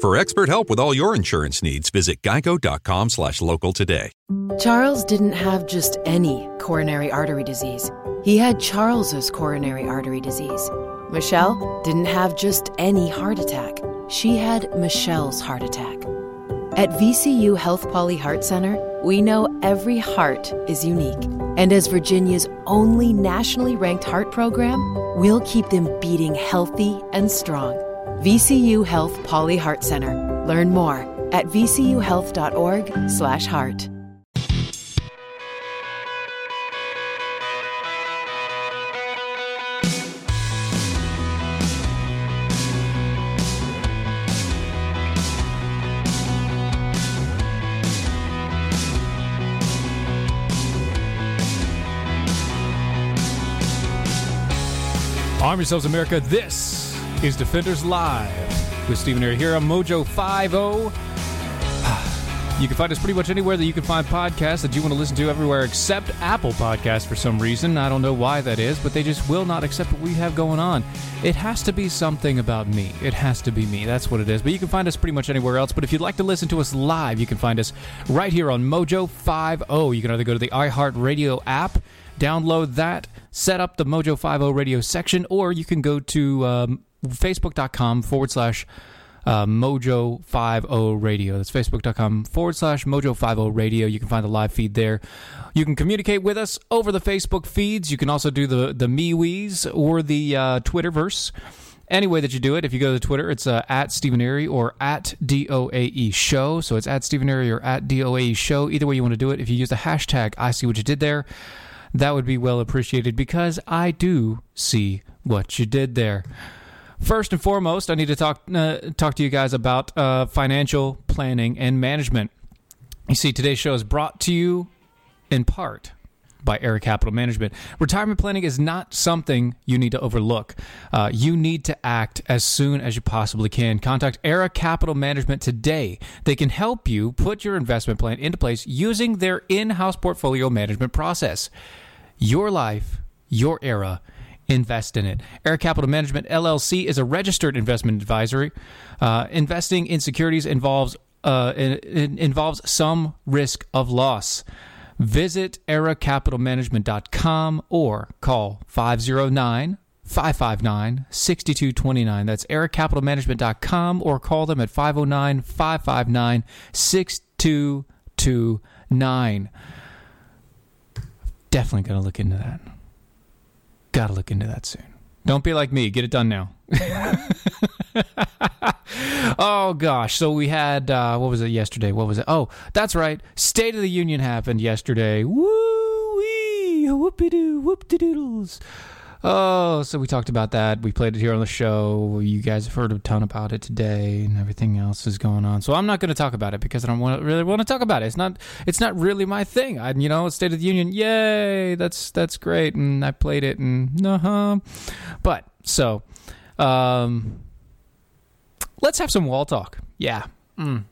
For expert help with all your insurance needs, visit geico.com slash local today. Charles didn't have just any coronary artery disease. He had Charles's coronary artery disease. Michelle didn't have just any heart attack. She had Michelle's heart attack. At VCU Health Pauley Heart Center, we know every heart is unique. And as Virginia's only nationally ranked heart program, we'll keep them beating healthy and strong. VCU Health Pauley Heart Center. Learn more at vcuhealth.org/heart. Arm yourselves, America. This is Defenders Live with Stephen Airy here on Mojo 50. You can find us pretty much anywhere that you can find podcasts that you want to listen to everywhere except Apple Podcasts for some reason. I don't know why that is, but they just will not accept what we have going on. It has to be something about me. It has to be me. That's what it is. But you can find us pretty much anywhere else. But if you'd like to listen to us live, you can find us right here on Mojo 50. You can either go to the iHeartRadio app, download that, set up the Mojo 50 radio section, or you can go to um, facebook.com forward slash uh, Mojo 50 Radio. That's facebook.com forward slash Mojo 50 Radio. You can find the live feed there. You can communicate with us over the Facebook feeds. You can also do the, the MeWe's or the uh, Twitterverse. Any way that you do it, if you go to Twitter, it's uh, at Stephen Airy or at DOAE Show. So it's at Stephen Airy or at DOAE Show. Either way you want to do it. If you use the hashtag I see what you did there, that would be well appreciated because I do see what you did there. First and foremost, I need to talk uh, talk to you guys about uh, financial planning and management. You see, today's show is brought to you in part by Era Capital Management. Retirement planning is not something you need to overlook. Uh, you need to act as soon as you possibly can. Contact Era Capital Management today. They can help you put your investment plan into place using their in house portfolio management process. Your life, your era invest in it. Era Capital Management LLC is a registered investment advisory. Uh, investing in securities involves uh, involves some risk of loss. Visit eracapitalmanagement.com or call 509 559 6229. That's eracapitalmanagement.com or call them at 509 559 6229. Definitely going to look into that. Got to look into that soon. Don't be like me. Get it done now. oh gosh. So we had uh, what was it yesterday? What was it? Oh, that's right. State of the Union happened yesterday. Woo wee, whoopie doo, whoop de doodles. Oh, so we talked about that. We played it here on the show. You guys have heard a ton about it today, and everything else is going on. So I'm not going to talk about it because I don't want really want to talk about it. It's not. It's not really my thing. I, you know, State of the Union. Yay! That's that's great, and I played it, and uh huh. But so, um, let's have some wall talk. Yeah. Mm.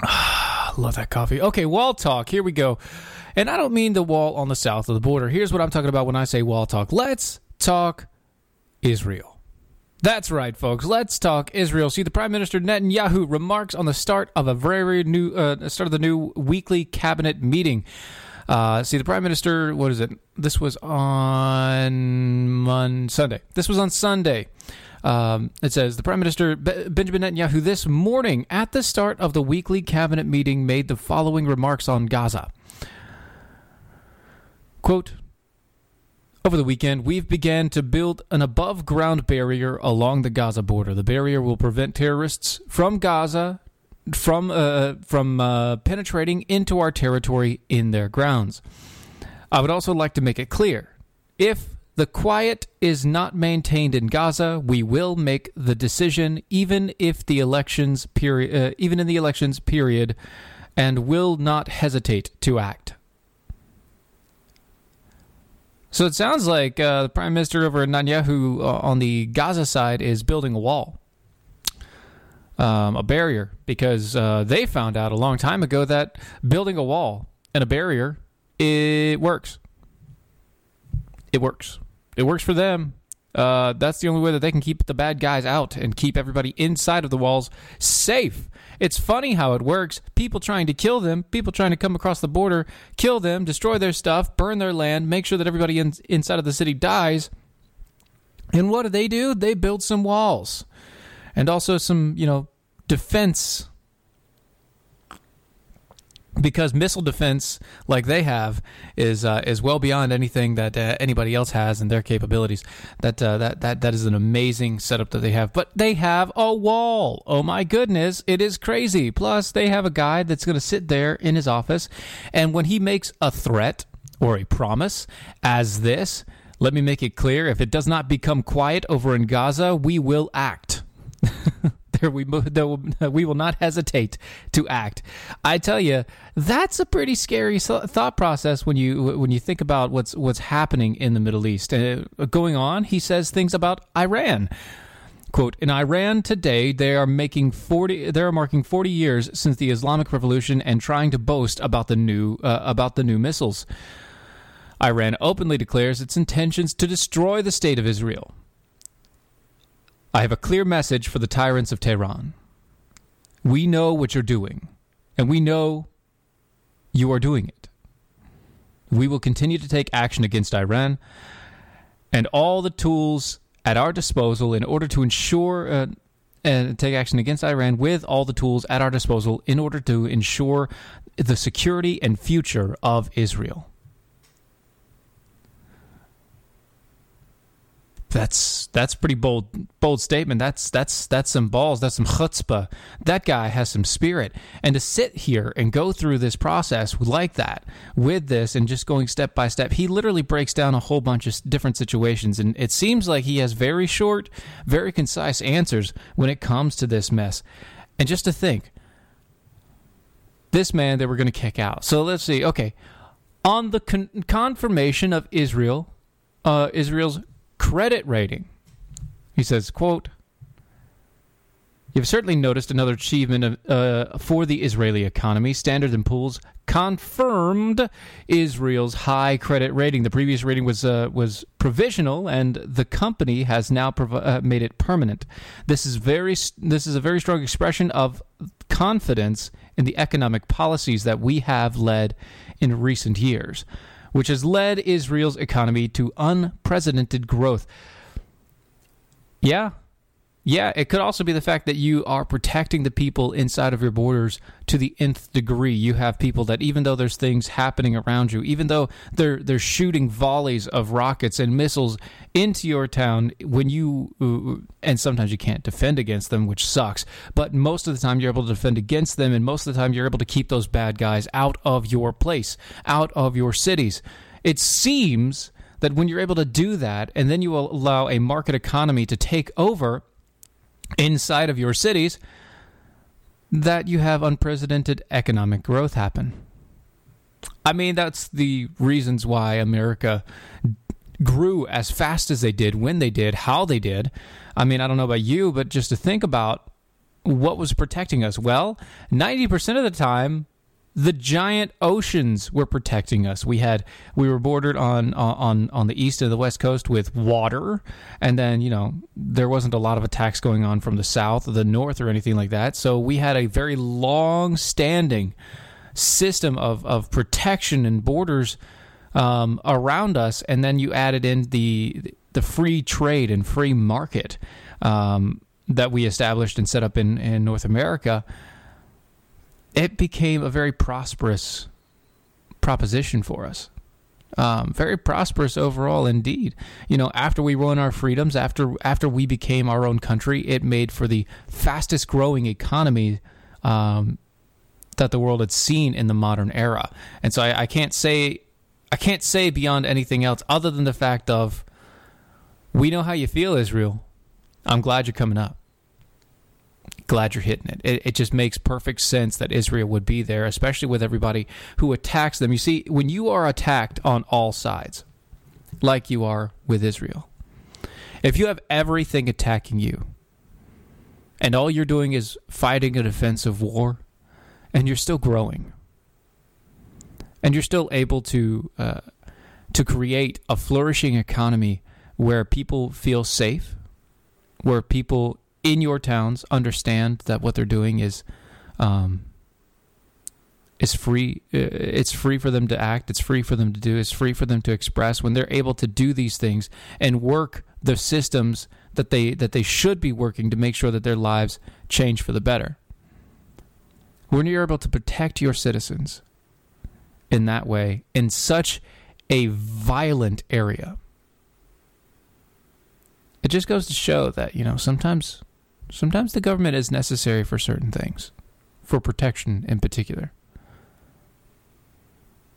Love that coffee. Okay, wall talk. Here we go. And I don't mean the wall on the south of the border. Here's what I'm talking about when I say wall talk. Let's talk Israel. That's right, folks. Let's talk Israel. See, the Prime Minister Netanyahu remarks on the start of a very new uh, start of the new weekly cabinet meeting. Uh, see, the Prime Minister, what is it? This was on Mon- Sunday. This was on Sunday. Um, it says the Prime Minister Be- Benjamin Netanyahu this morning at the start of the weekly cabinet meeting made the following remarks on Gaza. Quote, over the weekend, we've began to build an above ground barrier along the Gaza border. The barrier will prevent terrorists from Gaza from uh, from uh, penetrating into our territory in their grounds. I would also like to make it clear if the quiet is not maintained in Gaza, we will make the decision even if the elections period uh, even in the elections period and will not hesitate to act. So it sounds like uh, the prime minister over Netanyahu uh, on the Gaza side is building a wall, um, a barrier, because uh, they found out a long time ago that building a wall and a barrier it works. It works. It works for them. Uh, that's the only way that they can keep the bad guys out and keep everybody inside of the walls safe. It's funny how it works. People trying to kill them, people trying to come across the border, kill them, destroy their stuff, burn their land, make sure that everybody in, inside of the city dies. And what do they do? They build some walls and also some, you know, defense because missile defense, like they have, is uh, is well beyond anything that uh, anybody else has in their capabilities. That uh, that that that is an amazing setup that they have. But they have a wall. Oh my goodness, it is crazy. Plus, they have a guy that's going to sit there in his office, and when he makes a threat or a promise, as this, let me make it clear: if it does not become quiet over in Gaza, we will act. there we there will, we will not hesitate to act. I tell you, that's a pretty scary thought process when you when you think about what's what's happening in the Middle East. Uh, going on, he says things about Iran. Quote, in Iran today, they are making 40 they are marking 40 years since the Islamic Revolution and trying to boast about the new uh, about the new missiles. Iran openly declares its intentions to destroy the state of Israel. I have a clear message for the tyrants of Tehran. We know what you're doing, and we know you are doing it. We will continue to take action against Iran and all the tools at our disposal in order to ensure uh, and take action against Iran with all the tools at our disposal in order to ensure the security and future of Israel. That's that's pretty bold bold statement. That's that's that's some balls. That's some chutzpah. That guy has some spirit. And to sit here and go through this process like that with this and just going step by step, he literally breaks down a whole bunch of different situations. And it seems like he has very short, very concise answers when it comes to this mess. And just to think, this man that we're going to kick out. So let's see. Okay, on the con- confirmation of Israel, uh, Israel's credit rating. He says, quote, You've certainly noticed another achievement uh, for the Israeli economy. Standard & Poor's confirmed Israel's high credit rating. The previous rating was uh, was provisional, and the company has now uh, made it permanent. This is very this is a very strong expression of confidence in the economic policies that we have led in recent years which has led Israel's economy to unprecedented growth. Yeah, yeah, it could also be the fact that you are protecting the people inside of your borders to the nth degree. You have people that even though there's things happening around you, even though they're they're shooting volleys of rockets and missiles into your town when you uh, and sometimes you can't defend against them, which sucks, but most of the time you're able to defend against them and most of the time you're able to keep those bad guys out of your place, out of your cities. It seems that when you're able to do that and then you allow a market economy to take over inside of your cities that you have unprecedented economic growth happen. I mean, that's the reasons why America grew as fast as they did, when they did, how they did. I mean, I don't know about you, but just to think about what was protecting us. Well, 90% of the time, the giant oceans were protecting us. We had we were bordered on on on the east and the west coast with water, and then you know there wasn't a lot of attacks going on from the south or the north or anything like that. So we had a very long standing system of of protection and borders um, around us, and then you added in the the free trade and free market um, that we established and set up in in North America it became a very prosperous proposition for us. Um, very prosperous overall, indeed. You know, after we won our freedoms, after after we became our own country, it made for the fastest growing economy um, that the world had seen in the modern era. And so I, I can't say I can't say beyond anything else other than the fact of we know how you feel, Israel. I'm glad you're coming up glad you're hitting it. it. It just makes perfect sense that Israel would be there, especially with everybody who attacks them. You see, when you are attacked on all sides, like you are with Israel, if you have everything attacking you, and all you're doing is fighting a defensive war, and you're still growing, and you're still able to uh, to create a flourishing economy where people feel safe, where people in your towns understand that what they're doing is um, is free. Uh, it's free for them to act. It's free for them to do. It's free for them to express. When they're able to do these things and work the systems that they that they should be working to make sure that their lives change for the better. When you're able to protect your citizens in that way, in such a violent area, it just goes to show that you know sometimes sometimes the government is necessary for certain things, for protection in particular.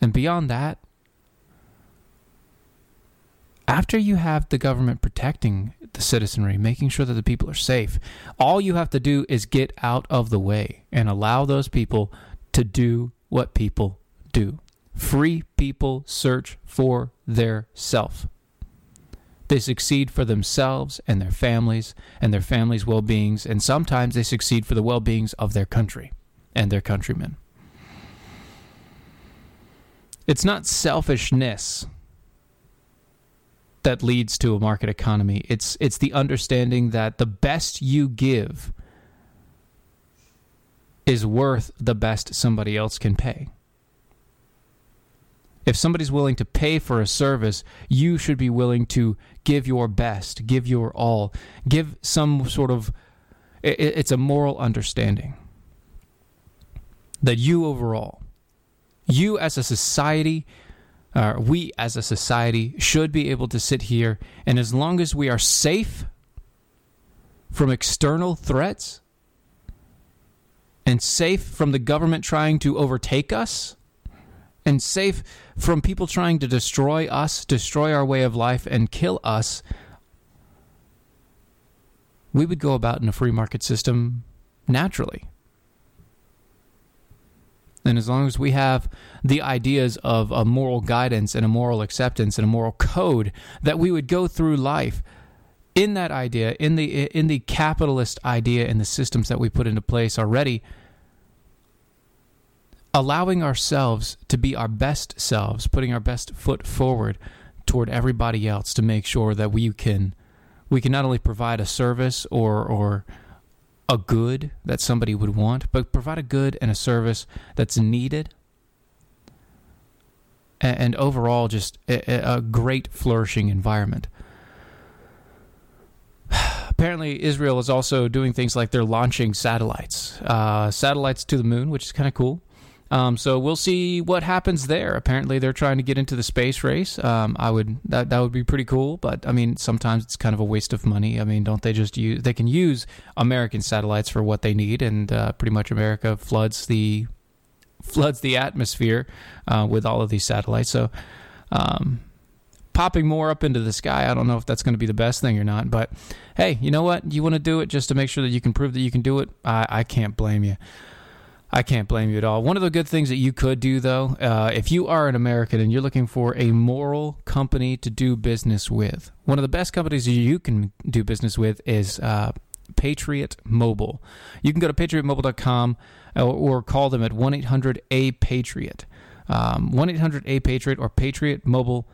And beyond that, after you have the government protecting the citizenry, making sure that the people are safe, all you have to do is get out of the way and allow those people to do what people do. Free people search for their self. They succeed for themselves and their families and their families' well beings, and sometimes they succeed for the well beings of their country and their countrymen. It's not selfishness that leads to a market economy. It's it's the understanding that the best you give is worth the best somebody else can pay. If somebody's willing to pay for a service, you should be willing to give your best, give your all, give some sort of. It's a moral understanding that you overall, you as a society, uh, we as a society should be able to sit here, and as long as we are safe from external threats and safe from the government trying to overtake us and safe from people trying to destroy us, destroy our way of life, and kill us, we would go about in a free market system naturally. And as long as we have the ideas of a moral guidance and a moral acceptance and a moral code, that we would go through life in that idea, in the in the capitalist idea and the systems that we put into place already, allowing ourselves to be our best selves, putting our best foot forward toward everybody else to make sure that we can we can not only provide a service or or a good that somebody would want, but provide a good and a service that's needed and, overall just a, a great flourishing environment. Apparently, Israel is also doing things like they're launching satellites, uh, satellites to the moon, which is kind of cool. Um, so we'll see what happens there. Apparently, they're trying to get into the space race. Um, I would that that would be pretty cool, but I mean, sometimes it's kind of a waste of money. I mean, don't they just use? They can use American satellites for what they need, and uh, pretty much America floods the floods the atmosphere uh, with all of these satellites. So. Um, popping more up into the sky. I don't know if that's going to be the best thing or not, but hey, you know what? You want to do it just to make sure that you can prove that you can do it. I, I can't blame you. I can't blame you at all. One of the good things that you could do, though, uh, if you are an American and you're looking for a moral company to do business with, one of the best companies you can do business with is uh, Patriot Mobile. You can go to patriotmobile.com or, or call them at 1 800 A Patriot. Um, 1 800 A Patriot or patriotmobile.com.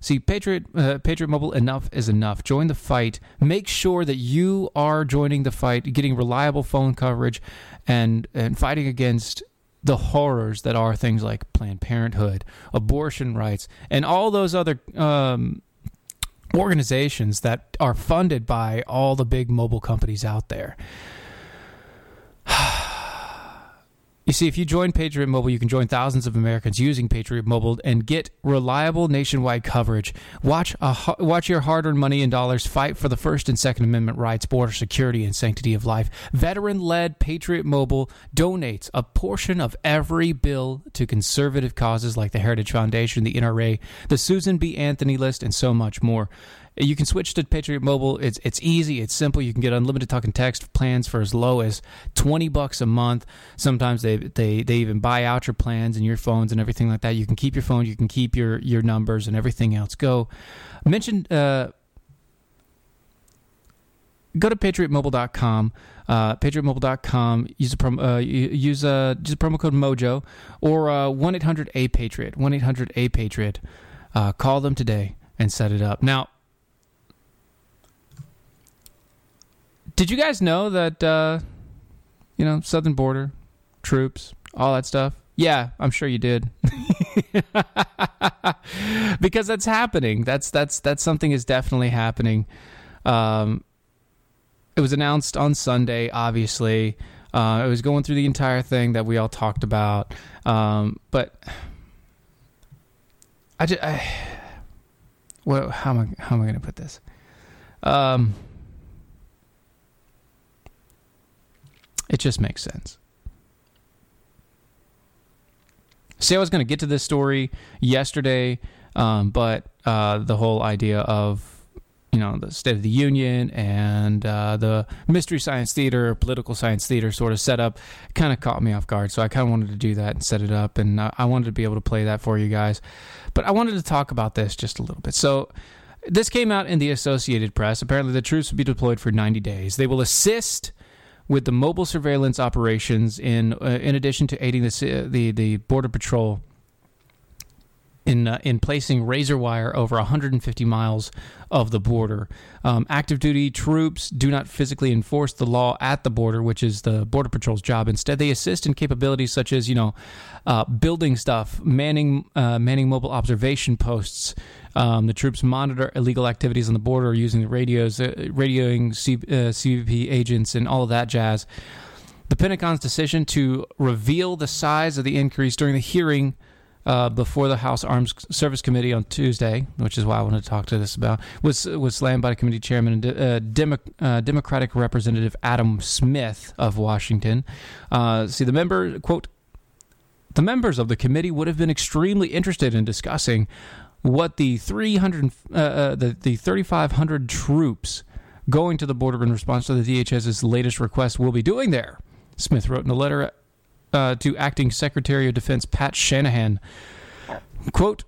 See, Patriot, uh, Patriot Mobile, enough is enough. Join the fight. Make sure that you are joining the fight, getting reliable phone coverage, and and fighting against the horrors that are things like Planned Parenthood, abortion rights, and all those other um, organizations that are funded by all the big mobile companies out there. You see, if you join Patriot Mobile, you can join thousands of Americans using Patriot Mobile and get reliable nationwide coverage. Watch a, watch your hard-earned money and dollars fight for the First and Second Amendment rights, border security, and sanctity of life. Veteran-led Patriot Mobile donates a portion of every bill to conservative causes like the Heritage Foundation, the NRA, the Susan B. Anthony List, and so much more. You can switch to Patriot Mobile. It's it's easy. It's simple. You can get unlimited talk and text plans for as low as twenty bucks a month. Sometimes they they they even buy out your plans and your phones and everything like that. You can keep your phone. You can keep your your numbers and everything else. Go mention. Uh, go to patriotmobile.com uh, patriotmobile.com use a prom- uh, use a use a promo code mojo or uh, 1-800-a-patriot 1-800-a-patriot uh, call them today and set it up now did you guys know that uh, you know southern border troops all that stuff yeah i'm sure you did because that's happening that's that's that's something is definitely happening um, it was announced on Sunday, obviously. Uh, it was going through the entire thing that we all talked about. Um, but I just, I, well, how am I, how am I going to put this? Um, it just makes sense. See, I was going to get to this story yesterday, um, but uh, the whole idea of you know the State of the Union and uh, the Mystery Science Theater, political science theater sort of setup, kind of caught me off guard. So I kind of wanted to do that and set it up, and uh, I wanted to be able to play that for you guys. But I wanted to talk about this just a little bit. So this came out in the Associated Press. Apparently, the troops will be deployed for 90 days. They will assist with the mobile surveillance operations in uh, in addition to aiding the the the border patrol in uh, in placing razor wire over 150 miles of the border. Um, active duty troops do not physically enforce the law at the border, which is the border patrol's job. Instead, they assist in capabilities such as you know uh, building stuff, manning uh, manning mobile observation posts. Um, the troops monitor illegal activities on the border using the radios, uh, radioing C- uh, CBP agents, and all of that jazz. The Pentagon's decision to reveal the size of the increase during the hearing uh, before the House Arms Service Committee on Tuesday, which is why I wanted to talk to this about, was was slammed by the committee chairman and uh, Demo- uh, Democratic Representative Adam Smith of Washington. Uh, see, the member quote. The members of the committee would have been extremely interested in discussing what the 300 uh, uh, the, the 3500 troops going to the border in response to the DHS's latest request will be doing there. Smith wrote in a letter uh, to acting Secretary of Defense Pat Shanahan. Quote,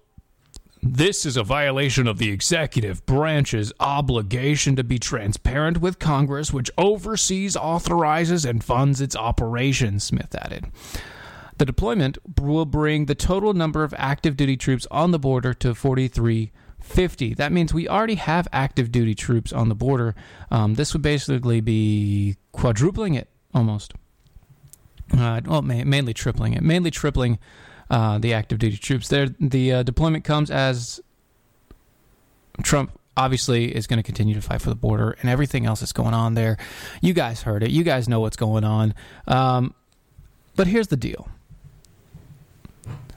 this is a violation of the executive branch's obligation to be transparent with Congress, which oversees, authorizes, and funds its operations, Smith added. The deployment will bring the total number of active duty troops on the border to 4350. That means we already have active duty troops on the border. Um, this would basically be quadrupling it almost uh, well, ma- mainly tripling it, mainly tripling uh, the active duty troops. There, the uh, deployment comes as Trump obviously is going to continue to fight for the border and everything else that's going on there. You guys heard it. You guys know what's going on. Um, but here's the deal.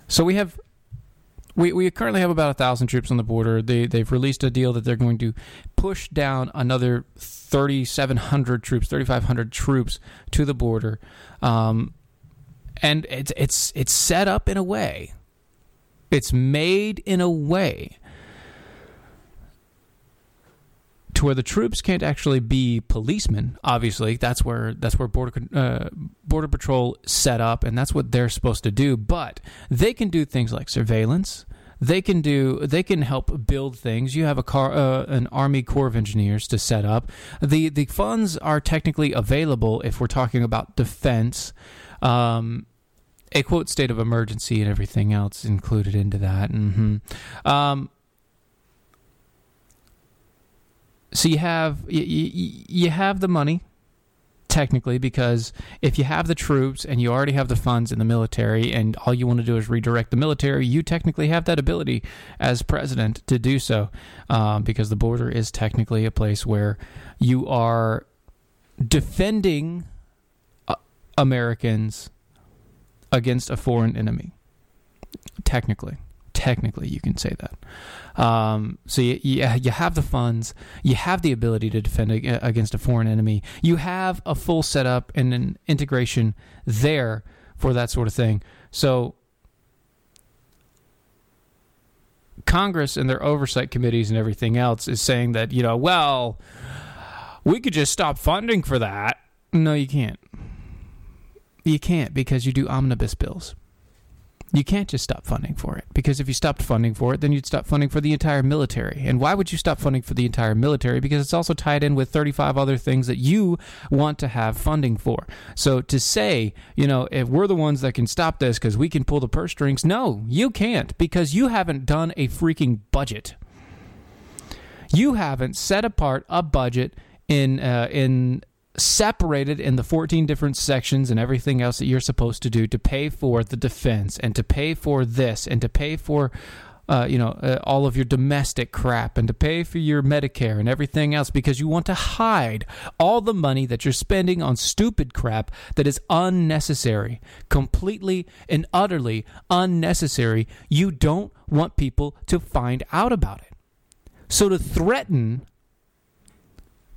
So we have we, we currently have about a thousand troops on the border. They they've released a deal that they're going to push down another thirty seven hundred troops, thirty five hundred troops to the border, um, and it's it's it's set up in a way, it's made in a way where the troops can't actually be policemen. Obviously, that's where that's where border uh, border patrol set up, and that's what they're supposed to do. But they can do things like surveillance. They can do. They can help build things. You have a car, uh, an Army Corps of Engineers to set up. the The funds are technically available if we're talking about defense. Um, a quote state of emergency and everything else included into that. Mm-hmm. Um, so you have you, you have the money technically because if you have the troops and you already have the funds in the military and all you want to do is redirect the military you technically have that ability as president to do so um, because the border is technically a place where you are defending uh, americans against a foreign enemy technically technically you can say that um, so you, you, you have the funds, you have the ability to defend against a foreign enemy, you have a full setup and an integration there for that sort of thing. So Congress and their oversight committees and everything else is saying that, you know, well, we could just stop funding for that. No, you can't. You can't because you do omnibus bills. You can't just stop funding for it because if you stopped funding for it, then you'd stop funding for the entire military. And why would you stop funding for the entire military? Because it's also tied in with 35 other things that you want to have funding for. So to say, you know, if we're the ones that can stop this because we can pull the purse strings, no, you can't because you haven't done a freaking budget. You haven't set apart a budget in uh, in separated in the 14 different sections and everything else that you're supposed to do to pay for the defense and to pay for this and to pay for uh, you know uh, all of your domestic crap and to pay for your medicare and everything else because you want to hide all the money that you're spending on stupid crap that is unnecessary completely and utterly unnecessary. You don't want people to find out about it. So to threaten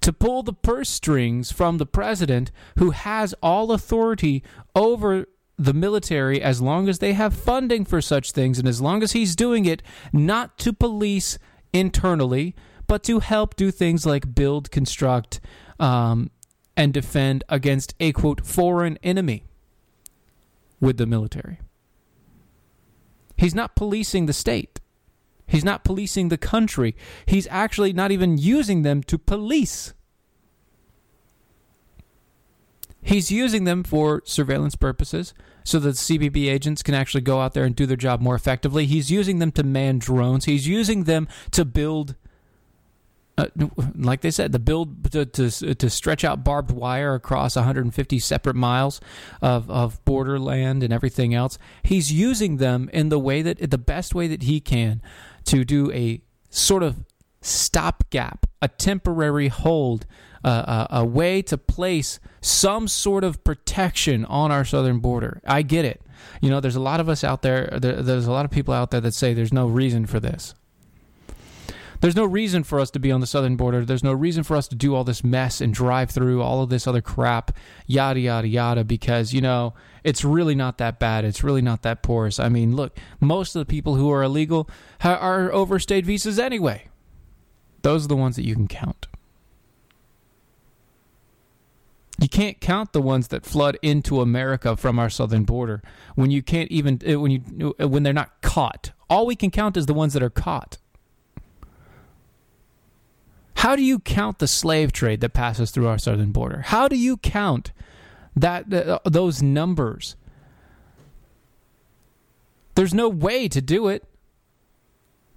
to pull the purse strings from the president who has all authority over the military as long as they have funding for such things and as long as he's doing it not to police internally but to help do things like build construct um, and defend against a quote foreign enemy with the military he's not policing the state He's not policing the country. He's actually not even using them to police He's using them for surveillance purposes so that CBP agents can actually go out there and do their job more effectively. He's using them to man drones. He's using them to build, uh, like they said, the build to, to, to stretch out barbed wire across 150 separate miles of, of borderland and everything else. He's using them in the way that, the best way that he can to do a sort of stopgap, a temporary hold a, a way to place some sort of protection on our southern border. I get it. You know, there's a lot of us out there, there, there's a lot of people out there that say there's no reason for this. There's no reason for us to be on the southern border. There's no reason for us to do all this mess and drive through all of this other crap, yada, yada, yada, because, you know, it's really not that bad. It's really not that porous. I mean, look, most of the people who are illegal are overstayed visas anyway. Those are the ones that you can count. You can't count the ones that flood into America from our southern border when you can't even uh, when you uh, when they're not caught. All we can count is the ones that are caught. How do you count the slave trade that passes through our southern border? How do you count that uh, those numbers? There's no way to do it.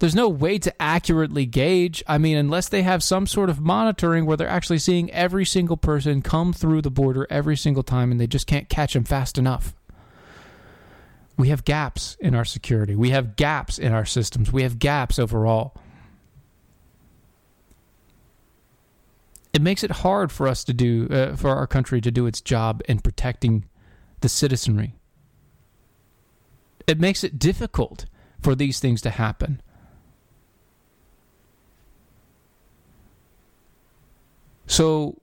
There's no way to accurately gauge. I mean, unless they have some sort of monitoring where they're actually seeing every single person come through the border every single time and they just can't catch them fast enough. We have gaps in our security. We have gaps in our systems. We have gaps overall. It makes it hard for us to do, uh, for our country to do its job in protecting the citizenry. It makes it difficult for these things to happen. So,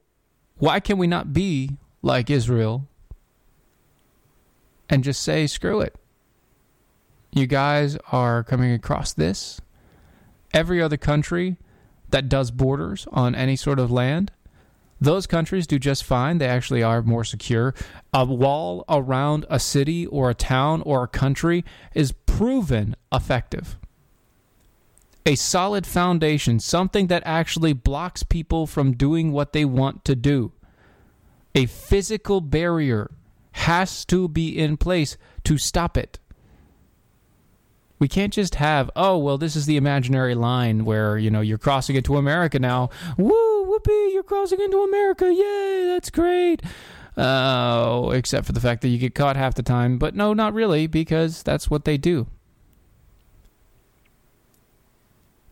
why can we not be like Israel and just say, screw it? You guys are coming across this. Every other country that does borders on any sort of land, those countries do just fine. They actually are more secure. A wall around a city or a town or a country is proven effective a solid foundation, something that actually blocks people from doing what they want to do. A physical barrier has to be in place to stop it. We can't just have, oh, well, this is the imaginary line where, you know, you're crossing into America now. Woo, whoopee, you're crossing into America. Yay, that's great. Oh, uh, except for the fact that you get caught half the time. But no, not really, because that's what they do.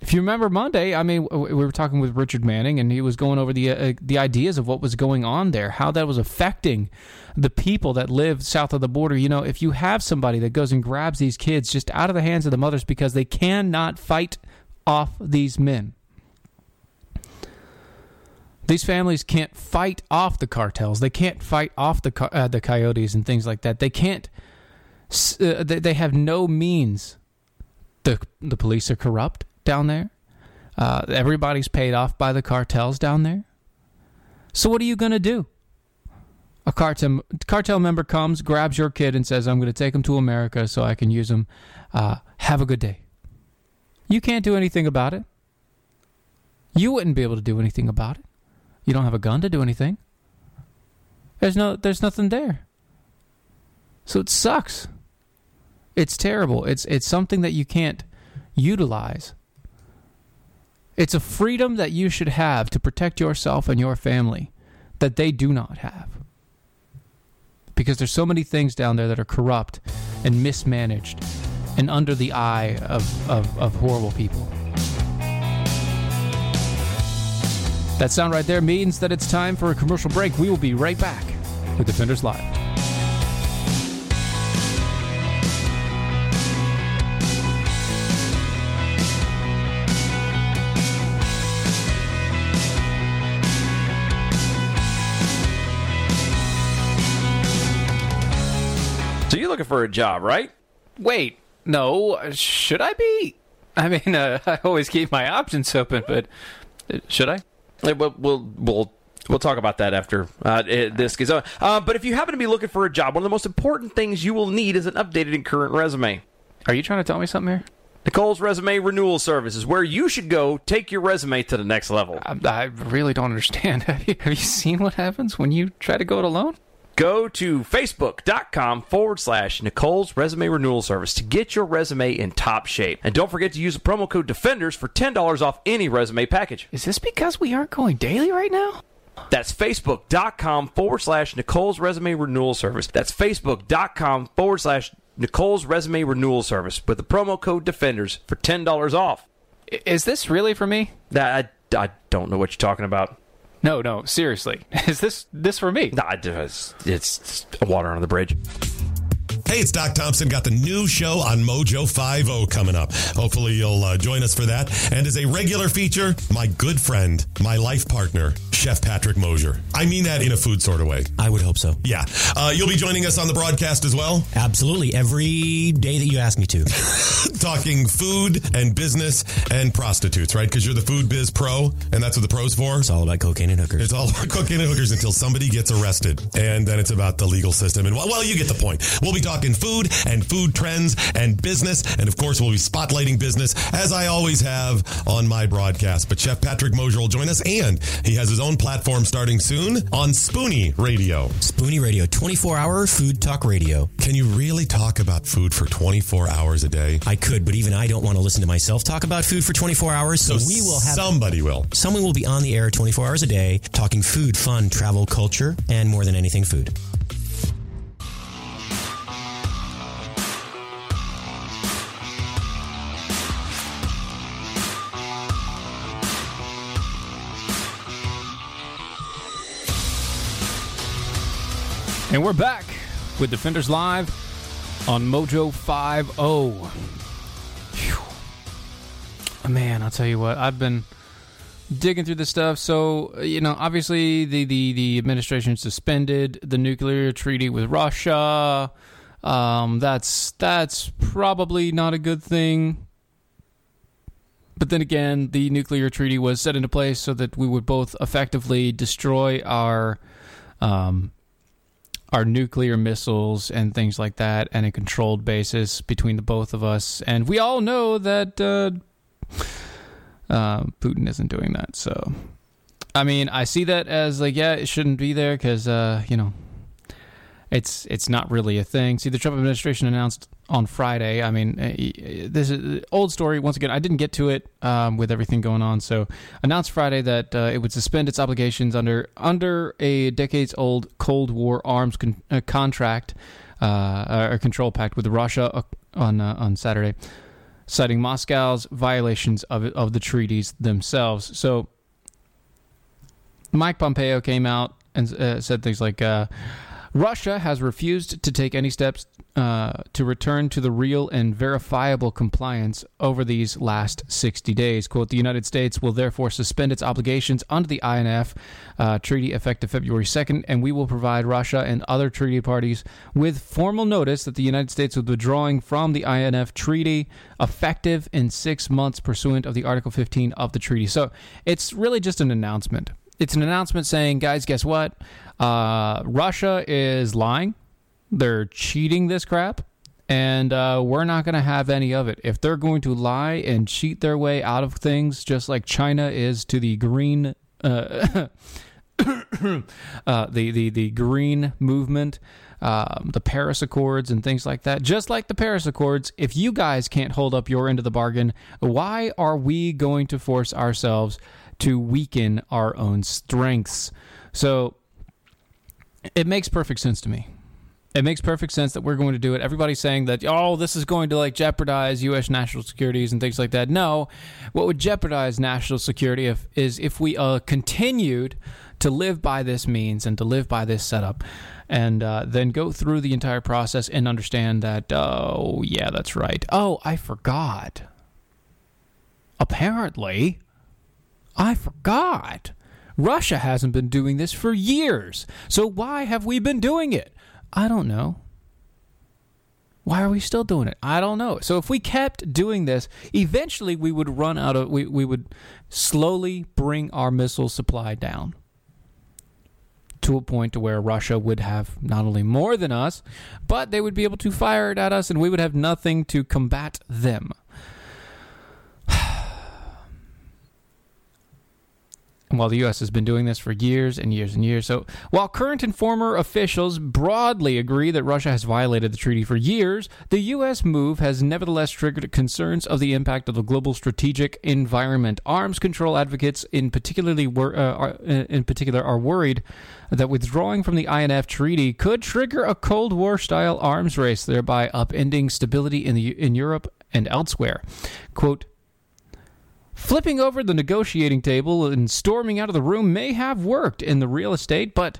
If you remember Monday, I mean, we were talking with Richard Manning, and he was going over the uh, the ideas of what was going on there, how that was affecting the people that live south of the border. You know, if you have somebody that goes and grabs these kids just out of the hands of the mothers because they cannot fight off these men, these families can't fight off the cartels. They can't fight off the uh, the coyotes and things like that. They can't. Uh, they have no means the the police are corrupt down there. Uh, everybody's paid off by the cartels down there. So what are you gonna do? A cartel cartel member comes, grabs your kid, and says, "I'm going to take him to America so I can use him. Uh, have a good day." You can't do anything about it. You wouldn't be able to do anything about it. You don't have a gun to do anything. There's no there's nothing there. So it sucks. It's terrible. It's it's something that you can't utilize. It's a freedom that you should have to protect yourself and your family that they do not have. Because there's so many things down there that are corrupt and mismanaged and under the eye of, of, of horrible people. That sound right there means that it's time for a commercial break. We will be right back with Defenders Live. Looking for a job, right? Wait, no, should I be? I mean, uh, I always keep my options open, but uh, should I? We'll we'll we'll, we'll talk about that after uh, it- this goes on. Uh, but if you happen to be looking for a job, one of the most important things you will need is an updated and current resume. Are you trying to tell me something here? Nicole's Resume Renewal Service is where you should go take your resume to the next level. I, I really don't understand. Have you, have you seen what happens when you try to go it alone? Go to facebook.com forward slash Nicole's Resume Renewal Service to get your resume in top shape. And don't forget to use the promo code DEFENDERS for $10 off any resume package. Is this because we aren't going daily right now? That's facebook.com forward slash Nicole's Resume Renewal Service. That's facebook.com forward slash Nicole's Resume Renewal Service with the promo code DEFENDERS for $10 off. Is this really for me? That I, I don't know what you're talking about. No, no, seriously. Is this this for me? Nah, it's, it's water on the bridge. Hey, it's Doc Thompson. Got the new show on Mojo 50 coming up. Hopefully, you'll uh, join us for that. And as a regular feature, my good friend, my life partner, Chef Patrick Mosier. I mean that in a food sort of way. I would hope so. Yeah. Uh, you'll be joining us on the broadcast as well, Absolutely. Every day that you ask me to. talking food and business and prostitutes, right? Because you're the food biz pro, and that's what the pro's for. It's all about cocaine and hookers. It's all about cocaine and hookers until somebody gets arrested. And then it's about the legal system. And well, well, you get the point. We'll be talking food and food trends and business. And of course, we'll be spotlighting business as I always have on my broadcast. But Chef Patrick Mosier will join us and he has his own platform starting soon on Spoonie Radio. Spoonie Radio, 24 hour food talk radio. Can you really talk about food for 24 hours a day? I could, but even I don't want to listen to myself talk about food for 24 hours. So, we will have somebody will. someone will be on the air 24 hours a day talking food, fun, travel, culture, and more than anything, food. And we're back with Defenders Live on Mojo 50. Phew. Man, I'll tell you what, I've been digging through this stuff. So, you know, obviously the, the, the administration suspended the nuclear treaty with Russia. Um, that's that's probably not a good thing. But then again, the nuclear treaty was set into place so that we would both effectively destroy our um, our nuclear missiles and things like that, and a controlled basis between the both of us. And we all know that uh, uh, Putin isn't doing that. So, I mean, I see that as like, yeah, it shouldn't be there because uh, you know, it's it's not really a thing. See, the Trump administration announced on Friday. I mean, uh, this is old story. Once again, I didn't get to it um, with everything going on. So, announced Friday that uh, it would suspend its obligations under under a decades-old Cold War arms con- uh, contract uh, or control pact with Russia uh, on uh, on Saturday, citing Moscow's violations of of the treaties themselves. So, Mike Pompeo came out and uh, said things like. Russia has refused to take any steps uh, to return to the real and verifiable compliance over these last 60 days. Quote, the United States will therefore suspend its obligations under the INF uh, treaty effective February 2nd, and we will provide Russia and other treaty parties with formal notice that the United States be withdrawing from the INF treaty effective in six months pursuant of the Article 15 of the treaty. So it's really just an announcement. It's an announcement saying, guys, guess what? Uh, Russia is lying they're cheating this crap, and uh, we're not going to have any of it. If they're going to lie and cheat their way out of things, just like China is to the green. Uh, uh, the, the the green movement, um, the Paris Accords, and things like that. Just like the Paris Accords, if you guys can't hold up your end of the bargain, why are we going to force ourselves to weaken our own strengths? So it makes perfect sense to me. It makes perfect sense that we're going to do it. Everybody's saying that, oh, this is going to like jeopardize U.S. national securities and things like that. No, what would jeopardize national security if, is if we uh, continued to live by this means and to live by this setup, and uh, then go through the entire process and understand that, oh, yeah, that's right. Oh, I forgot. Apparently, I forgot. Russia hasn't been doing this for years. So why have we been doing it? I don't know. Why are we still doing it? I don't know. So if we kept doing this, eventually we would run out of we, we would slowly bring our missile supply down to a point to where Russia would have not only more than us, but they would be able to fire it at us and we would have nothing to combat them. While the U.S. has been doing this for years and years and years. So, while current and former officials broadly agree that Russia has violated the treaty for years, the U.S. move has nevertheless triggered concerns of the impact of the global strategic environment. Arms control advocates, in particularly, wor- uh, are, uh, in particular, are worried that withdrawing from the INF treaty could trigger a Cold War-style arms race, thereby upending stability in the in Europe and elsewhere. Quote. Flipping over the negotiating table and storming out of the room may have worked in the real estate, but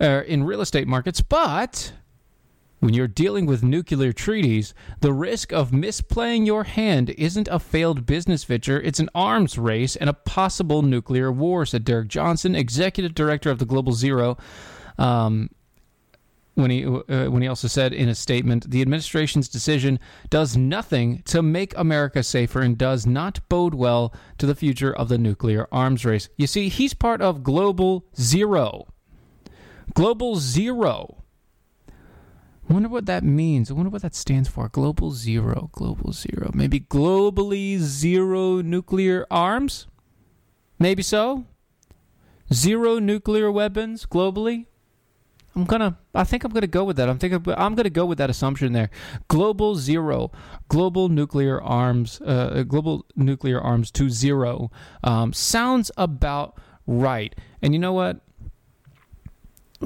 uh, in real estate markets, but when you're dealing with nuclear treaties, the risk of misplaying your hand isn't a failed business venture, it's an arms race and a possible nuclear war, said Derek Johnson, executive director of the Global Zero. Um, when he uh, when he also said in a statement, the administration's decision does nothing to make America safer and does not bode well to the future of the nuclear arms race. You see, he's part of Global Zero. Global Zero. Wonder what that means. I wonder what that stands for. Global Zero. Global Zero. Maybe globally zero nuclear arms? Maybe so. Zero nuclear weapons globally? I'm gonna. I think I'm gonna go with that. I'm thinking. I'm gonna go with that assumption there. Global zero, global nuclear arms, uh, global nuclear arms to zero um, sounds about right. And you know what?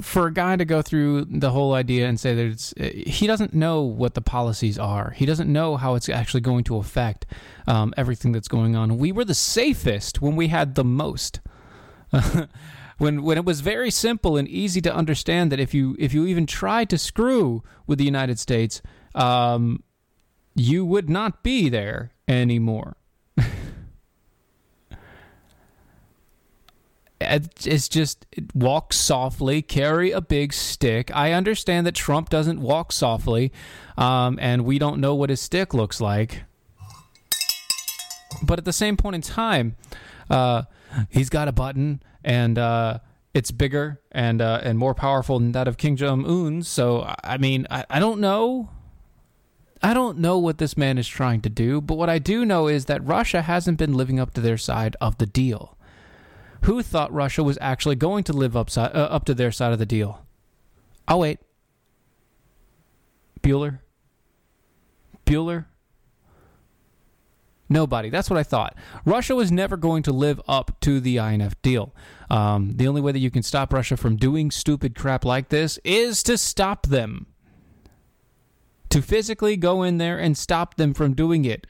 For a guy to go through the whole idea and say that it's, he doesn't know what the policies are. He doesn't know how it's actually going to affect um, everything that's going on. We were the safest when we had the most. when when it was very simple and easy to understand that if you if you even tried to screw with the United States, um, you would not be there anymore. it's just walk softly, carry a big stick. I understand that Trump doesn't walk softly, um, and we don't know what his stick looks like. But at the same point in time, uh, he's got a button and uh, it's bigger and uh, and more powerful than that of Kim Jong Un. So I mean, I, I don't know. I don't know what this man is trying to do, but what I do know is that Russia hasn't been living up to their side of the deal. Who thought Russia was actually going to live up, uh, up to their side of the deal? I'll wait. Bueller? Bueller? Nobody. That's what I thought. Russia was never going to live up to the INF deal. Um, the only way that you can stop Russia from doing stupid crap like this is to stop them. To physically go in there and stop them from doing it.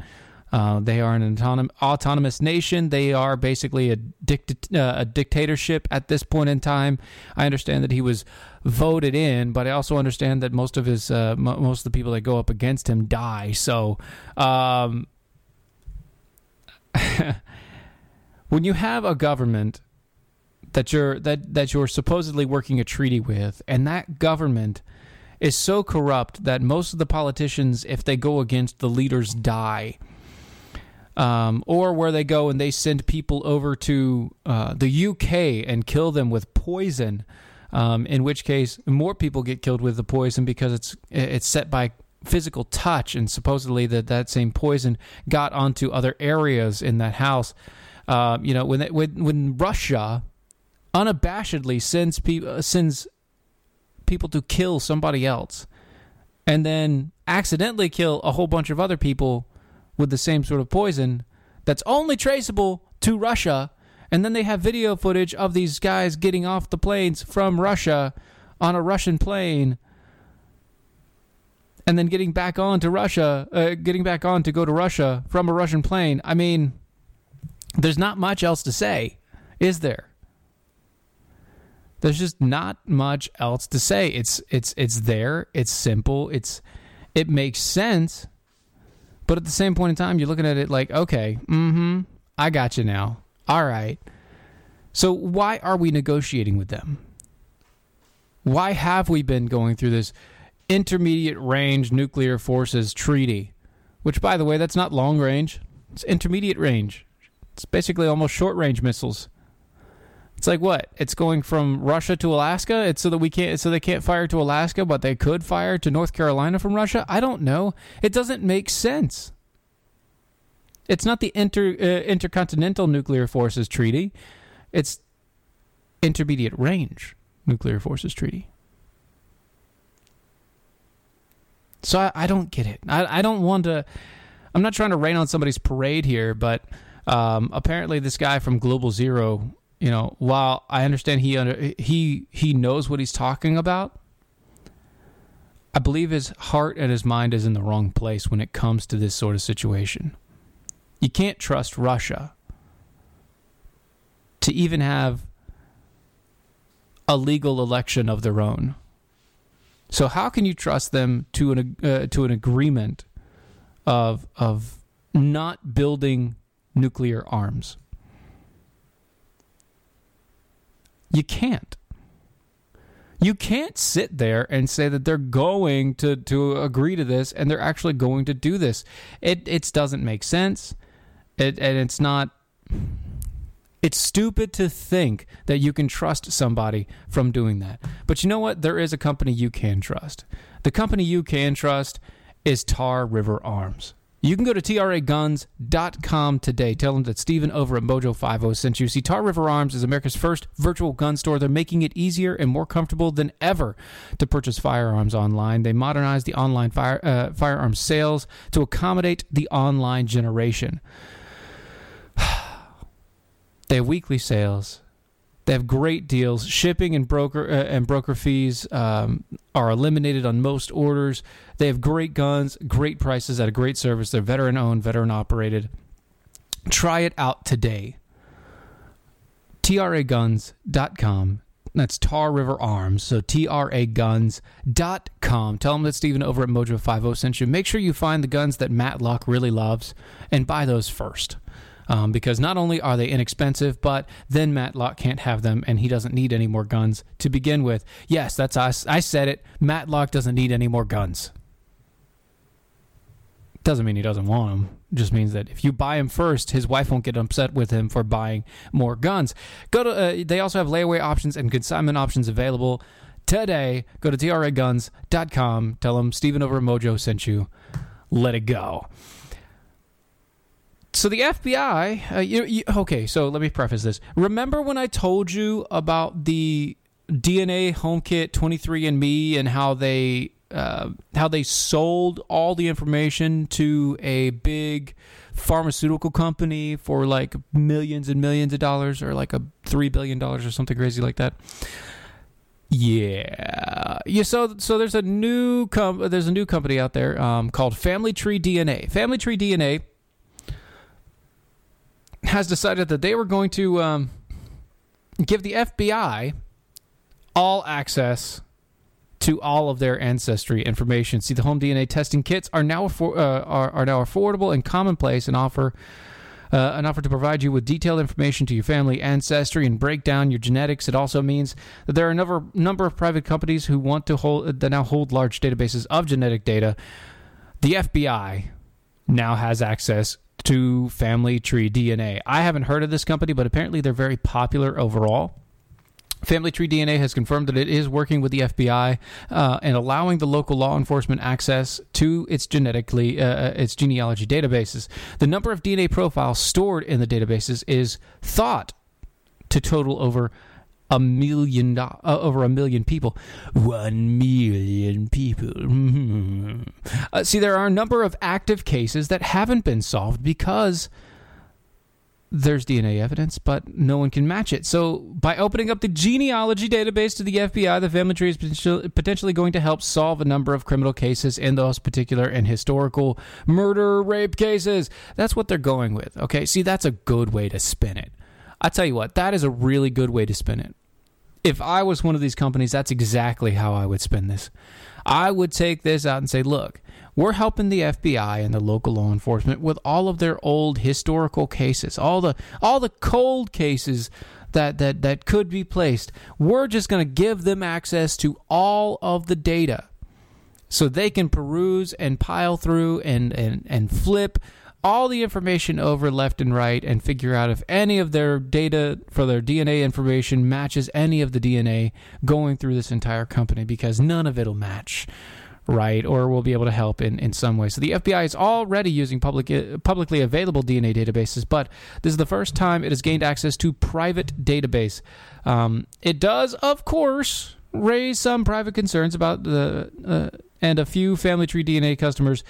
Uh, they are an autonom- autonomous nation. They are basically a, dict- uh, a dictatorship at this point in time. I understand that he was voted in, but I also understand that most of his uh, m- most of the people that go up against him die. So, um, when you have a government that you're that that you're supposedly working a treaty with, and that government is so corrupt that most of the politicians, if they go against the leaders, die. Um, or where they go and they send people over to uh, the UK and kill them with poison, um, in which case more people get killed with the poison because it's it's set by physical touch, and supposedly that that same poison got onto other areas in that house. Uh, you know, when, when when Russia unabashedly sends people sends people to kill somebody else, and then accidentally kill a whole bunch of other people with the same sort of poison that's only traceable to Russia. And then they have video footage of these guys getting off the planes from Russia on a Russian plane and then getting back on to Russia, uh, getting back on to go to Russia from a Russian plane. I mean, there's not much else to say, is there? There's just not much else to say. It's it's it's there. It's simple. It's it makes sense. But at the same point in time, you're looking at it like, okay, mm-hmm, I got you now. All right. So why are we negotiating with them? Why have we been going through this intermediate range nuclear forces treaty? Which, by the way, that's not long range. It's intermediate range. It's basically almost short range missiles. It's like what? It's going from Russia to Alaska. It's so that we can't, so they can't fire to Alaska, but they could fire to North Carolina from Russia. I don't know. It doesn't make sense. It's not the inter uh, intercontinental nuclear forces treaty. It's intermediate range nuclear forces treaty. So I, I don't get it. I, I don't want to. I'm not trying to rain on somebody's parade here, but um, apparently this guy from Global Zero you know, while I understand he under, he he knows what he's talking about, I believe his heart and his mind is in the wrong place when it comes to this sort of situation. You can't trust Russia to even have a legal election of their own. So how can you trust them to an uh, to an agreement of of not building nuclear arms? You can't. You can't sit there and say that they're going to, to agree to this and they're actually going to do this. It it doesn't make sense. It and it's not it's stupid to think that you can trust somebody from doing that. But you know what? There is a company you can trust. The company you can trust is Tar River Arms. You can go to traguns.com today. Tell them that Steven over at Mojo50 sent you. See, Tar River Arms is America's first virtual gun store. They're making it easier and more comfortable than ever to purchase firearms online. They modernize the online fire, uh, firearms sales to accommodate the online generation. They have weekly sales they have great deals. Shipping and broker uh, and broker fees um, are eliminated on most orders. They have great guns, great prices at a great service. They're veteran owned, veteran operated. Try it out today. TRAGuns.com. That's Tar River Arms. So TRAGuns.com. Tell them that Steven over at Mojo50 sent you. Make sure you find the guns that Matlock really loves and buy those first um, because not only are they inexpensive, but then Matlock can't have them and he doesn't need any more guns to begin with. Yes, that's us. I said it. Matlock doesn't need any more guns. Doesn't mean he doesn't want them. just means that if you buy him first, his wife won't get upset with him for buying more guns. Go to. Uh, they also have layaway options and consignment options available today. Go to traguns.com. Tell them Stephen over Mojo sent you. Let it go so the FBI, uh, you, you, okay, so let me preface this. Remember when I told you about the DNA home kit 23andMe and how they uh, how they sold all the information to a big pharmaceutical company for like millions and millions of dollars or like a 3 billion dollars or something crazy like that. Yeah, yeah. So, so there's a new com- there's a new company out there um, called Family Tree DNA. Family Tree DNA has decided that they were going to um, give the FBI all access to all of their ancestry information. See, the home DNA testing kits are now affor- uh, are, are now affordable and commonplace, and offer uh, an offer to provide you with detailed information to your family ancestry and break down your genetics. It also means that there are a number number of private companies who want to hold that now hold large databases of genetic data. The FBI now has access to Family Tree DNA. I haven't heard of this company, but apparently they're very popular overall. Family Tree DNA has confirmed that it is working with the FBI uh, and allowing the local law enforcement access to its genetically uh, uh its genealogy databases. The number of DNA profiles stored in the databases is thought to total over a million uh, over a million people. One million people. uh, see, there are a number of active cases that haven't been solved because there's DNA evidence, but no one can match it. So, by opening up the genealogy database to the FBI, the family tree is potentially going to help solve a number of criminal cases in those particular and historical murder, rape cases. That's what they're going with. Okay, see, that's a good way to spin it. I tell you what, that is a really good way to spin it. If I was one of these companies, that's exactly how I would spin this. I would take this out and say, look, we're helping the FBI and the local law enforcement with all of their old historical cases, all the all the cold cases that that that could be placed. We're just going to give them access to all of the data so they can peruse and pile through and and and flip all the information over left and right and figure out if any of their data for their DNA information matches any of the DNA going through this entire company because none of it'll match right, or we'll be able to help in, in some way. So the FBI is already using public uh, publicly available DNA databases, but this is the first time it has gained access to private database. Um, it does, of course, raise some private concerns about the uh, and a few Family Tree DNA customers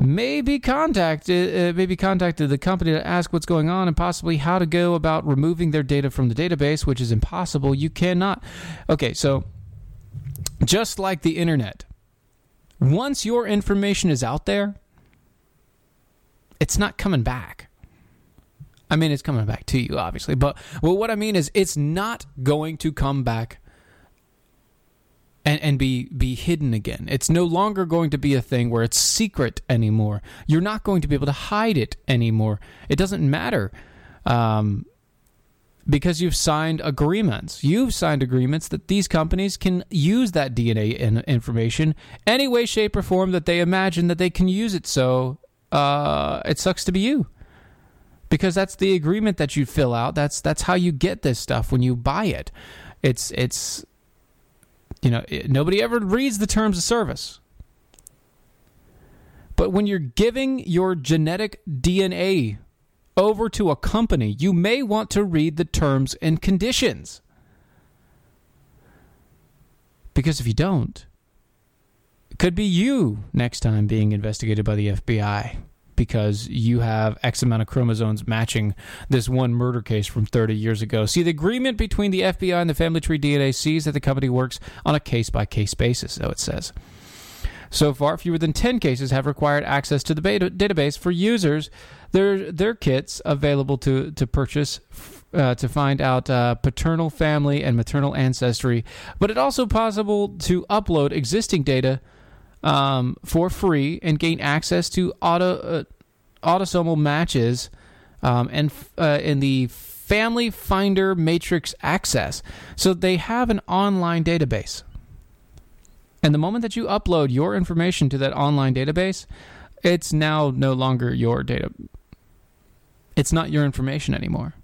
may be contacted uh, maybe contacted the company to ask what's going on and possibly how to go about removing their data from the database, which is impossible. You cannot. Okay, so just like the internet, once your information is out there, it's not coming back. I mean, it's coming back to you, obviously, but well, what I mean is, it's not going to come back and, and be be hidden again. It's no longer going to be a thing where it's secret anymore. You're not going to be able to hide it anymore. It doesn't matter. Um, because you've signed agreements. You've signed agreements that these companies can use that DNA in information any way, shape, or form that they imagine that they can use it. So uh, it sucks to be you, because that's the agreement that you fill out. That's that's how you get this stuff when you buy it. It's it's you know nobody ever reads the terms of service. But when you're giving your genetic DNA over to a company, you may want to read the terms and conditions. Because if you don't, it could be you next time being investigated by the FBI because you have X amount of chromosomes matching this one murder case from 30 years ago. See, the agreement between the FBI and the Family Tree DNA sees that the company works on a case by case basis, so it says. So far, fewer than 10 cases have required access to the beta- database for users. Their, their kits available to, to purchase uh, to find out uh, paternal family and maternal ancestry, but it's also possible to upload existing data um, for free and gain access to auto, uh, autosomal matches um, and uh, in the Family Finder Matrix Access. So they have an online database. And the moment that you upload your information to that online database, it's now no longer your data. It's not your information anymore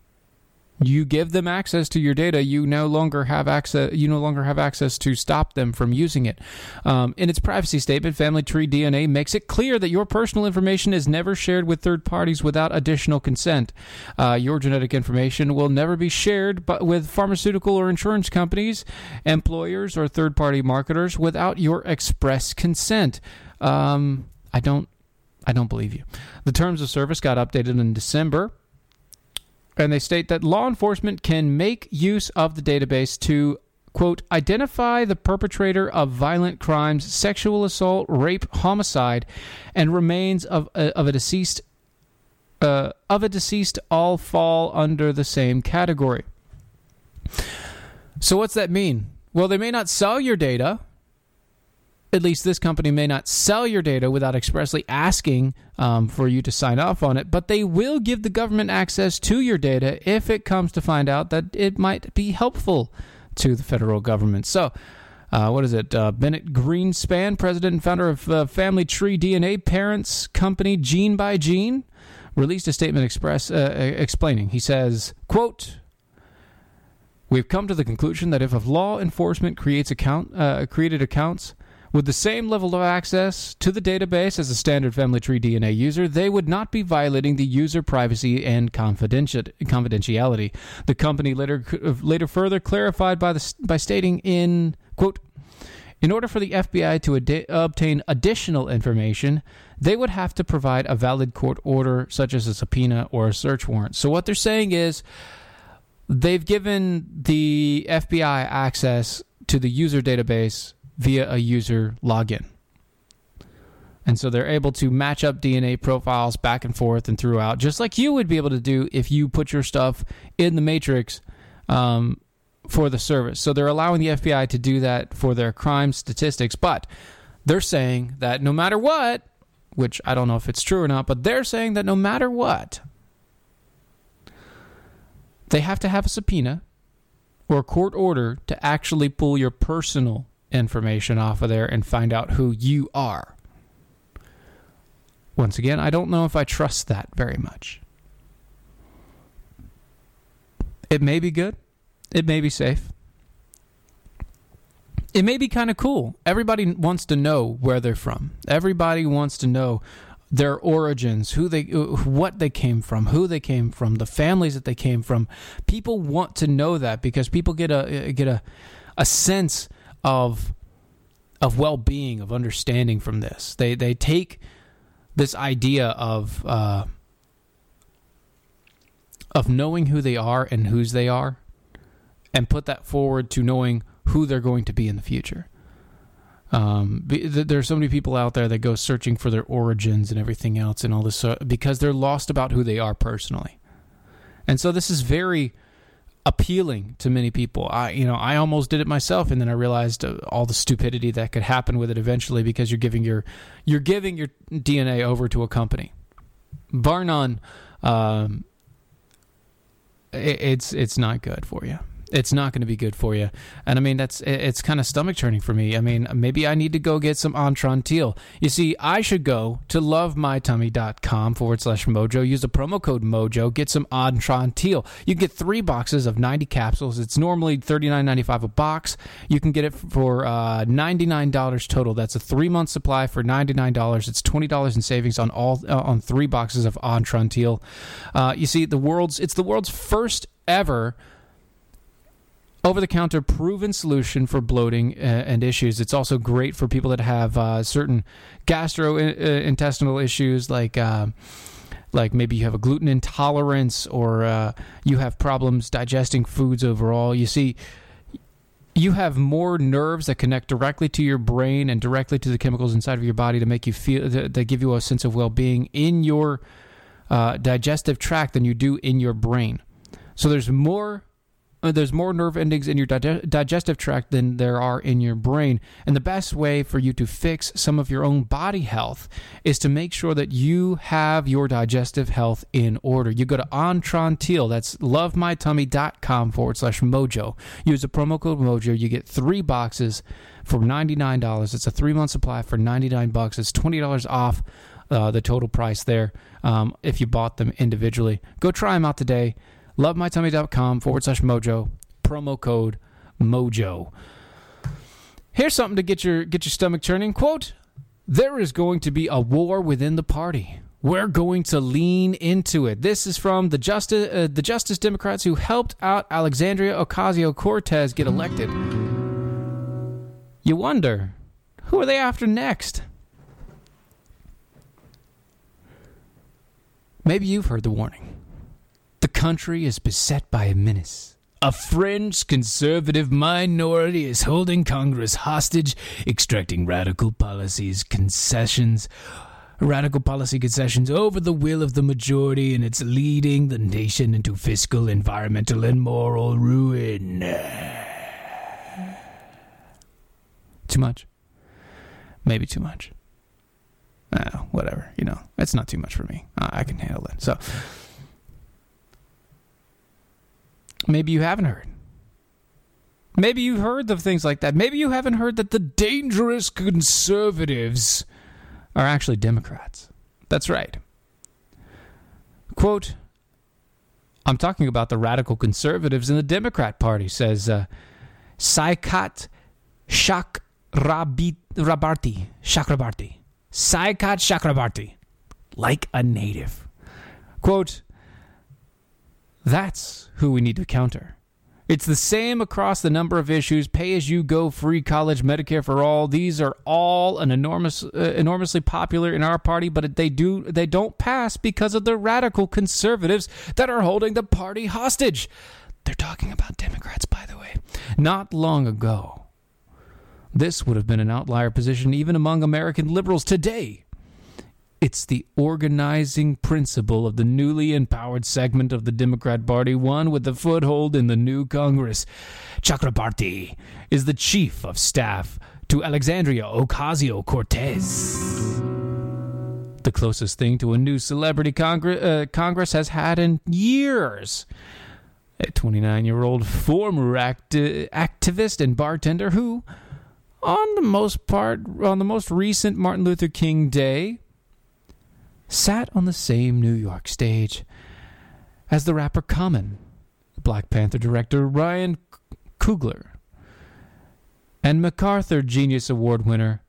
you give them access to your data you no longer have access you no longer have access to stop them from using it. Um, in its privacy statement family tree dna makes it clear that your personal information is never shared with third parties without additional consent. Uh, your genetic information will never be shared but with pharmaceutical or insurance companies employers or third party marketers without your express consent. Um, i don't I don't believe you. The terms of service got updated in December and they state that law enforcement can make use of the database to quote identify the perpetrator of violent crimes sexual assault rape homicide and remains of a, of a deceased uh, of a deceased all fall under the same category. So, what's that mean? Well, they may not sell your data. At least this company may not sell your data without expressly asking um, for you to sign off on it, but they will give the government access to your data if it comes to find out that it might be helpful to the federal government. So, uh, what is it? Uh, Bennett Greenspan, president and founder of uh, Family Tree DNA parents company Gene by Gene, released a statement express uh, explaining. He says, "quote." We've come to the conclusion that if a law enforcement creates account uh, created accounts with the same level of access to the database as a standard family tree DNA user, they would not be violating the user privacy and confidentiality. The company later later further clarified by the by stating in quote in order for the FBI to ad- obtain additional information, they would have to provide a valid court order, such as a subpoena or a search warrant. So, what they're saying is they've given the FBI access to the user database via a user login. And so they're able to match up DNA profiles back and forth and throughout, just like you would be able to do if you put your stuff in the matrix um, for the service. So they're allowing the FBI to do that for their crime statistics, but they're saying that no matter what, which I don't know if it's true or not, but they're saying that no matter what, they have to have a subpoena or a court order to actually pull your personal information off of there and find out who you are. Once again, I don't know if I trust that very much. It may be good, it may be safe. It may be kind of cool. Everybody wants to know where they're from. Everybody wants to know their origins, who they uh, what they came from, who they came from, the families that they came from. People want to know that because people get a uh, get a a sense of of well-being, of understanding from this. They they take this idea of uh, of knowing who they are and whose they are, and put that forward to knowing who they're going to be in the future. Um, there's so many people out there that go searching for their origins and everything else and all this because they're lost about who they are personally. And so this is very appealing to many people. I, you know, I almost did it myself, and then I realized uh, all the stupidity that could happen with it eventually because you're giving your you're giving your DNA over to a company. Bar none, um, it, it's it's not good for you it's not going to be good for you. And I mean, that's it's kind of stomach churning for me. I mean, maybe I need to go get some Atrantil. You see, I should go to lovemytummy.com forward slash mojo, use the promo code mojo, get some Atrantil. You get three boxes of 90 capsules. It's normally $39.95 a box. You can get it for uh, $99 total. That's a three month supply for $99. It's $20 in savings on all uh, on three boxes of Atrantil. Uh, you see, the world's it's the world's first ever over the counter proven solution for bloating uh, and issues. It's also great for people that have uh, certain gastrointestinal issues like. Uh, like maybe you have a gluten intolerance or uh, you have problems digesting foods overall. You see, you have more nerves that connect directly to your brain and directly to the chemicals inside of your body to make you feel that give you a sense of well-being in your uh, digestive tract than you do in your brain. So there's more uh, there's more nerve endings in your dig- digestive tract than there are in your brain. And the best way for you to fix some of your own body health is to make sure that you have your digestive health in order. You go to Atrantil, that's lovemytummy.com forward slash mojo. Use the promo code mojo. You get three boxes for $99. It's a three month supply for 99 bucks. It's $20 off uh, the total price there um, if you bought them individually. Go try them out today lovemytummy.com forward slash mojo, promo code mojo. Here's something to get your get your stomach churning. Quote, there is going to be a war within the party. We're going to lean into it. This is from the Justice, uh, the Justice Democrats who helped out Alexandria Ocasio Cortez get elected. You wonder, who are they after next? Maybe you've heard the warning. The country is beset by a menace. A French conservative minority is holding Congress hostage, extracting radical policies, concessions, radical policy concessions over the will of the majority, and it's leading the nation into fiscal, environmental, and moral ruin. Too much? Maybe too much. Uh, whatever, you know, it's not too much for me. I can handle it. So, maybe you haven't heard. Maybe you've heard of things like that. Maybe you haven't heard that the dangerous conservatives are actually Democrats. That's right. Quote, I'm talking about the radical conservatives in the Democrat Party, says uh, Saikat Chakrabarti. Chakrabarti. Saikat Chakrabarti. Like a native. Quote, that's who we need to counter. It's the same across the number of issues pay as you go, free college, Medicare for all. These are all an enormous, uh, enormously popular in our party, but they, do, they don't pass because of the radical conservatives that are holding the party hostage. They're talking about Democrats, by the way. Not long ago, this would have been an outlier position even among American liberals. Today, it's the organizing principle of the newly empowered segment of the Democrat Party, one with a foothold in the new Congress. Chakrabarti is the chief of staff to Alexandria Ocasio Cortez. The closest thing to a new celebrity uh, Congress has had in years. A 29 year old former acti- activist and bartender who, on the most part, on the most recent Martin Luther King Day, sat on the same New York stage as the rapper Common, Black Panther director Ryan Coogler, and MacArthur Genius Award winner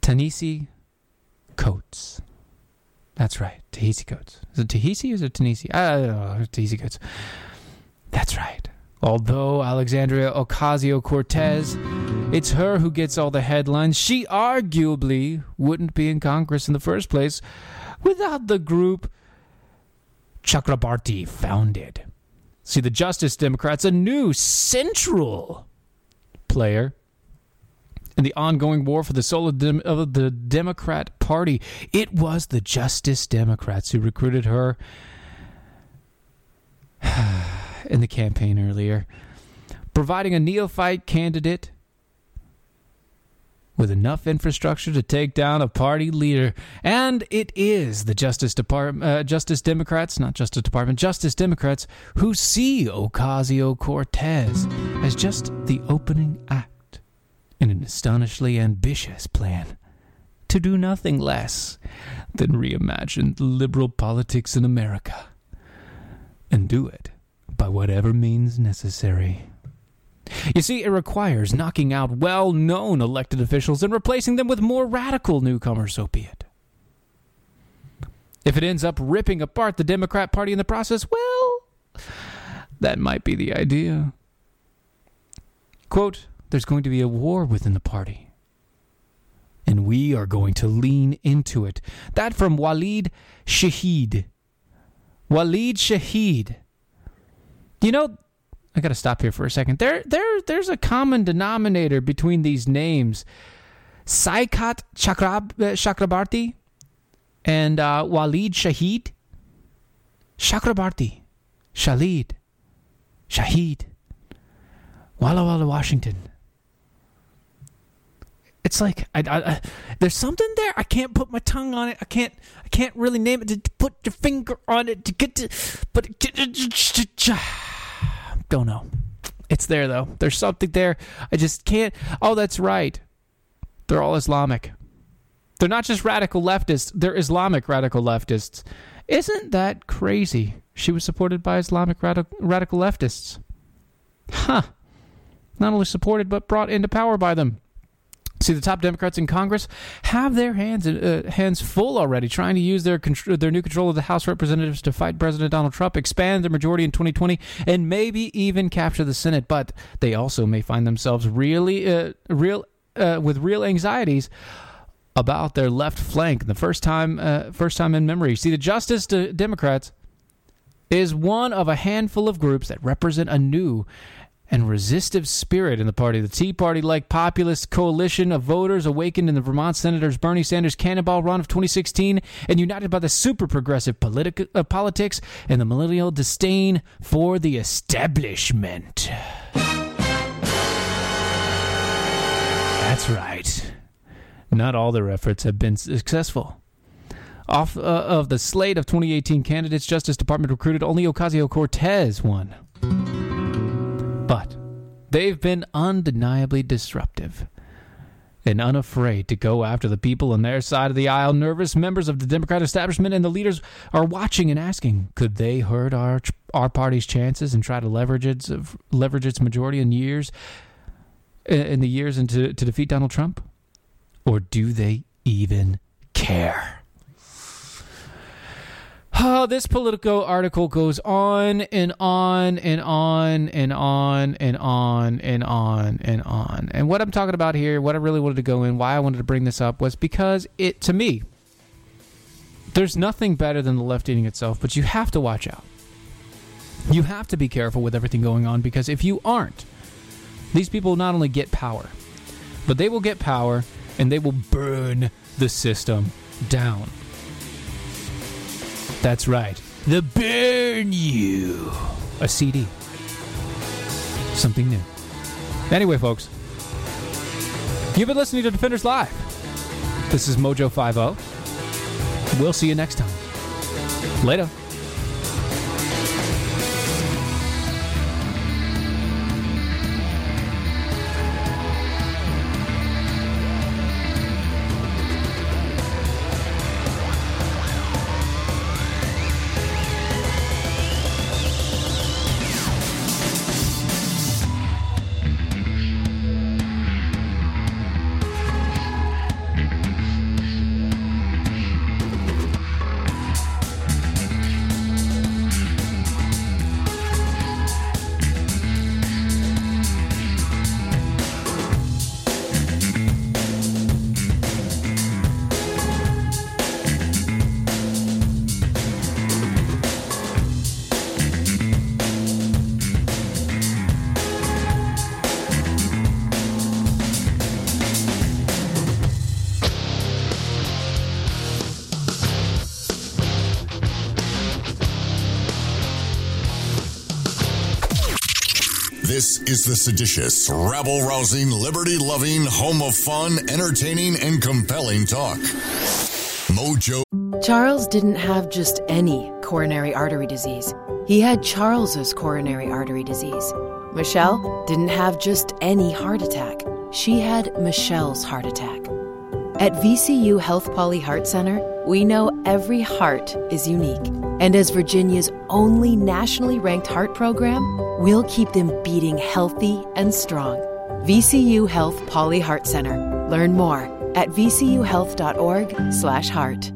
Ta-Nehisi Coates. That's right, Ta-Nehisi Coates. Is it Tahisi or is it Ta-Nehisi? I don't know, Ta-Nehisi Coates. That's right. Although Alexandria Ocasio Cortez, it's her who gets all the headlines, she arguably wouldn't be in Congress in the first place without the group Chakrabarti founded. See, the Justice Democrats, a new central player in the ongoing war for the soul of, dem- of the Democrat Party. It was the Justice Democrats who recruited her in the campaign earlier, providing a neophyte candidate with enough infrastructure to take down a party leader. And it is the Justice Department, uh, Justice Democrats, not Justice Department, Justice Democrats, who see Ocasio Cortez as just the opening act in an astonishingly ambitious plan to do nothing less than reimagine liberal politics in America and do it by whatever means necessary. You see, it requires knocking out well known elected officials and replacing them with more radical newcomers, so be it. If it ends up ripping apart the Democrat Party in the process, well, that might be the idea. Quote, there's going to be a war within the party. And we are going to lean into it. That from Waleed Shahid. Waleed Shahid. You know, I got to stop here for a second. There, there, there's a common denominator between these names, Saikat Chakrab, uh, Chakrabarti and uh, Waleed Shahid. Chakrabarti, Shalid, Shahid, Walla Walla, Washington. It's like I, I, I, there's something there. I can't put my tongue on it. I can't. I can't really name it. To, put your finger on it to get to. But don't know. It's there though. There's something there. I just can't. Oh, that's right. They're all Islamic. They're not just radical leftists. They're Islamic radical leftists. Isn't that crazy? She was supported by Islamic radical radical leftists. Huh. Not only supported, but brought into power by them. See, the top Democrats in Congress have their hands uh, hands full already, trying to use their contr- their new control of the House representatives to fight President Donald Trump, expand their majority in 2020, and maybe even capture the Senate. But they also may find themselves really uh, real uh, with real anxieties about their left flank. The first time uh, first time in memory. See, the Justice Democrats is one of a handful of groups that represent a new and resistive spirit in the party. The Tea Party like populist coalition of voters awakened in the Vermont Senator's Bernie Sanders cannonball run of 2016 and united by the super progressive politi- uh, politics and the millennial disdain for the establishment. That's right. Not all their efforts have been successful. Off uh, of the slate of 2018 candidates, Justice Department recruited only Ocasio Cortez won. But they've been undeniably disruptive and unafraid to go after the people on their side of the aisle. Nervous members of the Democrat establishment and the leaders are watching and asking, could they hurt our our party's chances and try to leverage its leverage its majority in years in the years into to defeat Donald Trump? Or do they even care? Oh, this Politico article goes on and on and on and on and on and on and on. And what I'm talking about here, what I really wanted to go in, why I wanted to bring this up was because it, to me, there's nothing better than the left eating itself, but you have to watch out. You have to be careful with everything going on because if you aren't, these people not only get power, but they will get power and they will burn the system down. That's right. The Burn You. A CD. Something new. Anyway, folks, you've been listening to Defenders Live. This is Mojo 50. We'll see you next time. Later. The seditious, rabble rousing, liberty loving, home of fun, entertaining, and compelling talk. Mojo. Charles didn't have just any coronary artery disease, he had Charles's coronary artery disease. Michelle didn't have just any heart attack, she had Michelle's heart attack. At VCU Health Pauley Heart Center, we know every heart is unique. And as Virginia's only nationally ranked heart program, we'll keep them beating healthy and strong. VCU Health Pauley Heart Center. Learn more at vcuhealth.org/heart.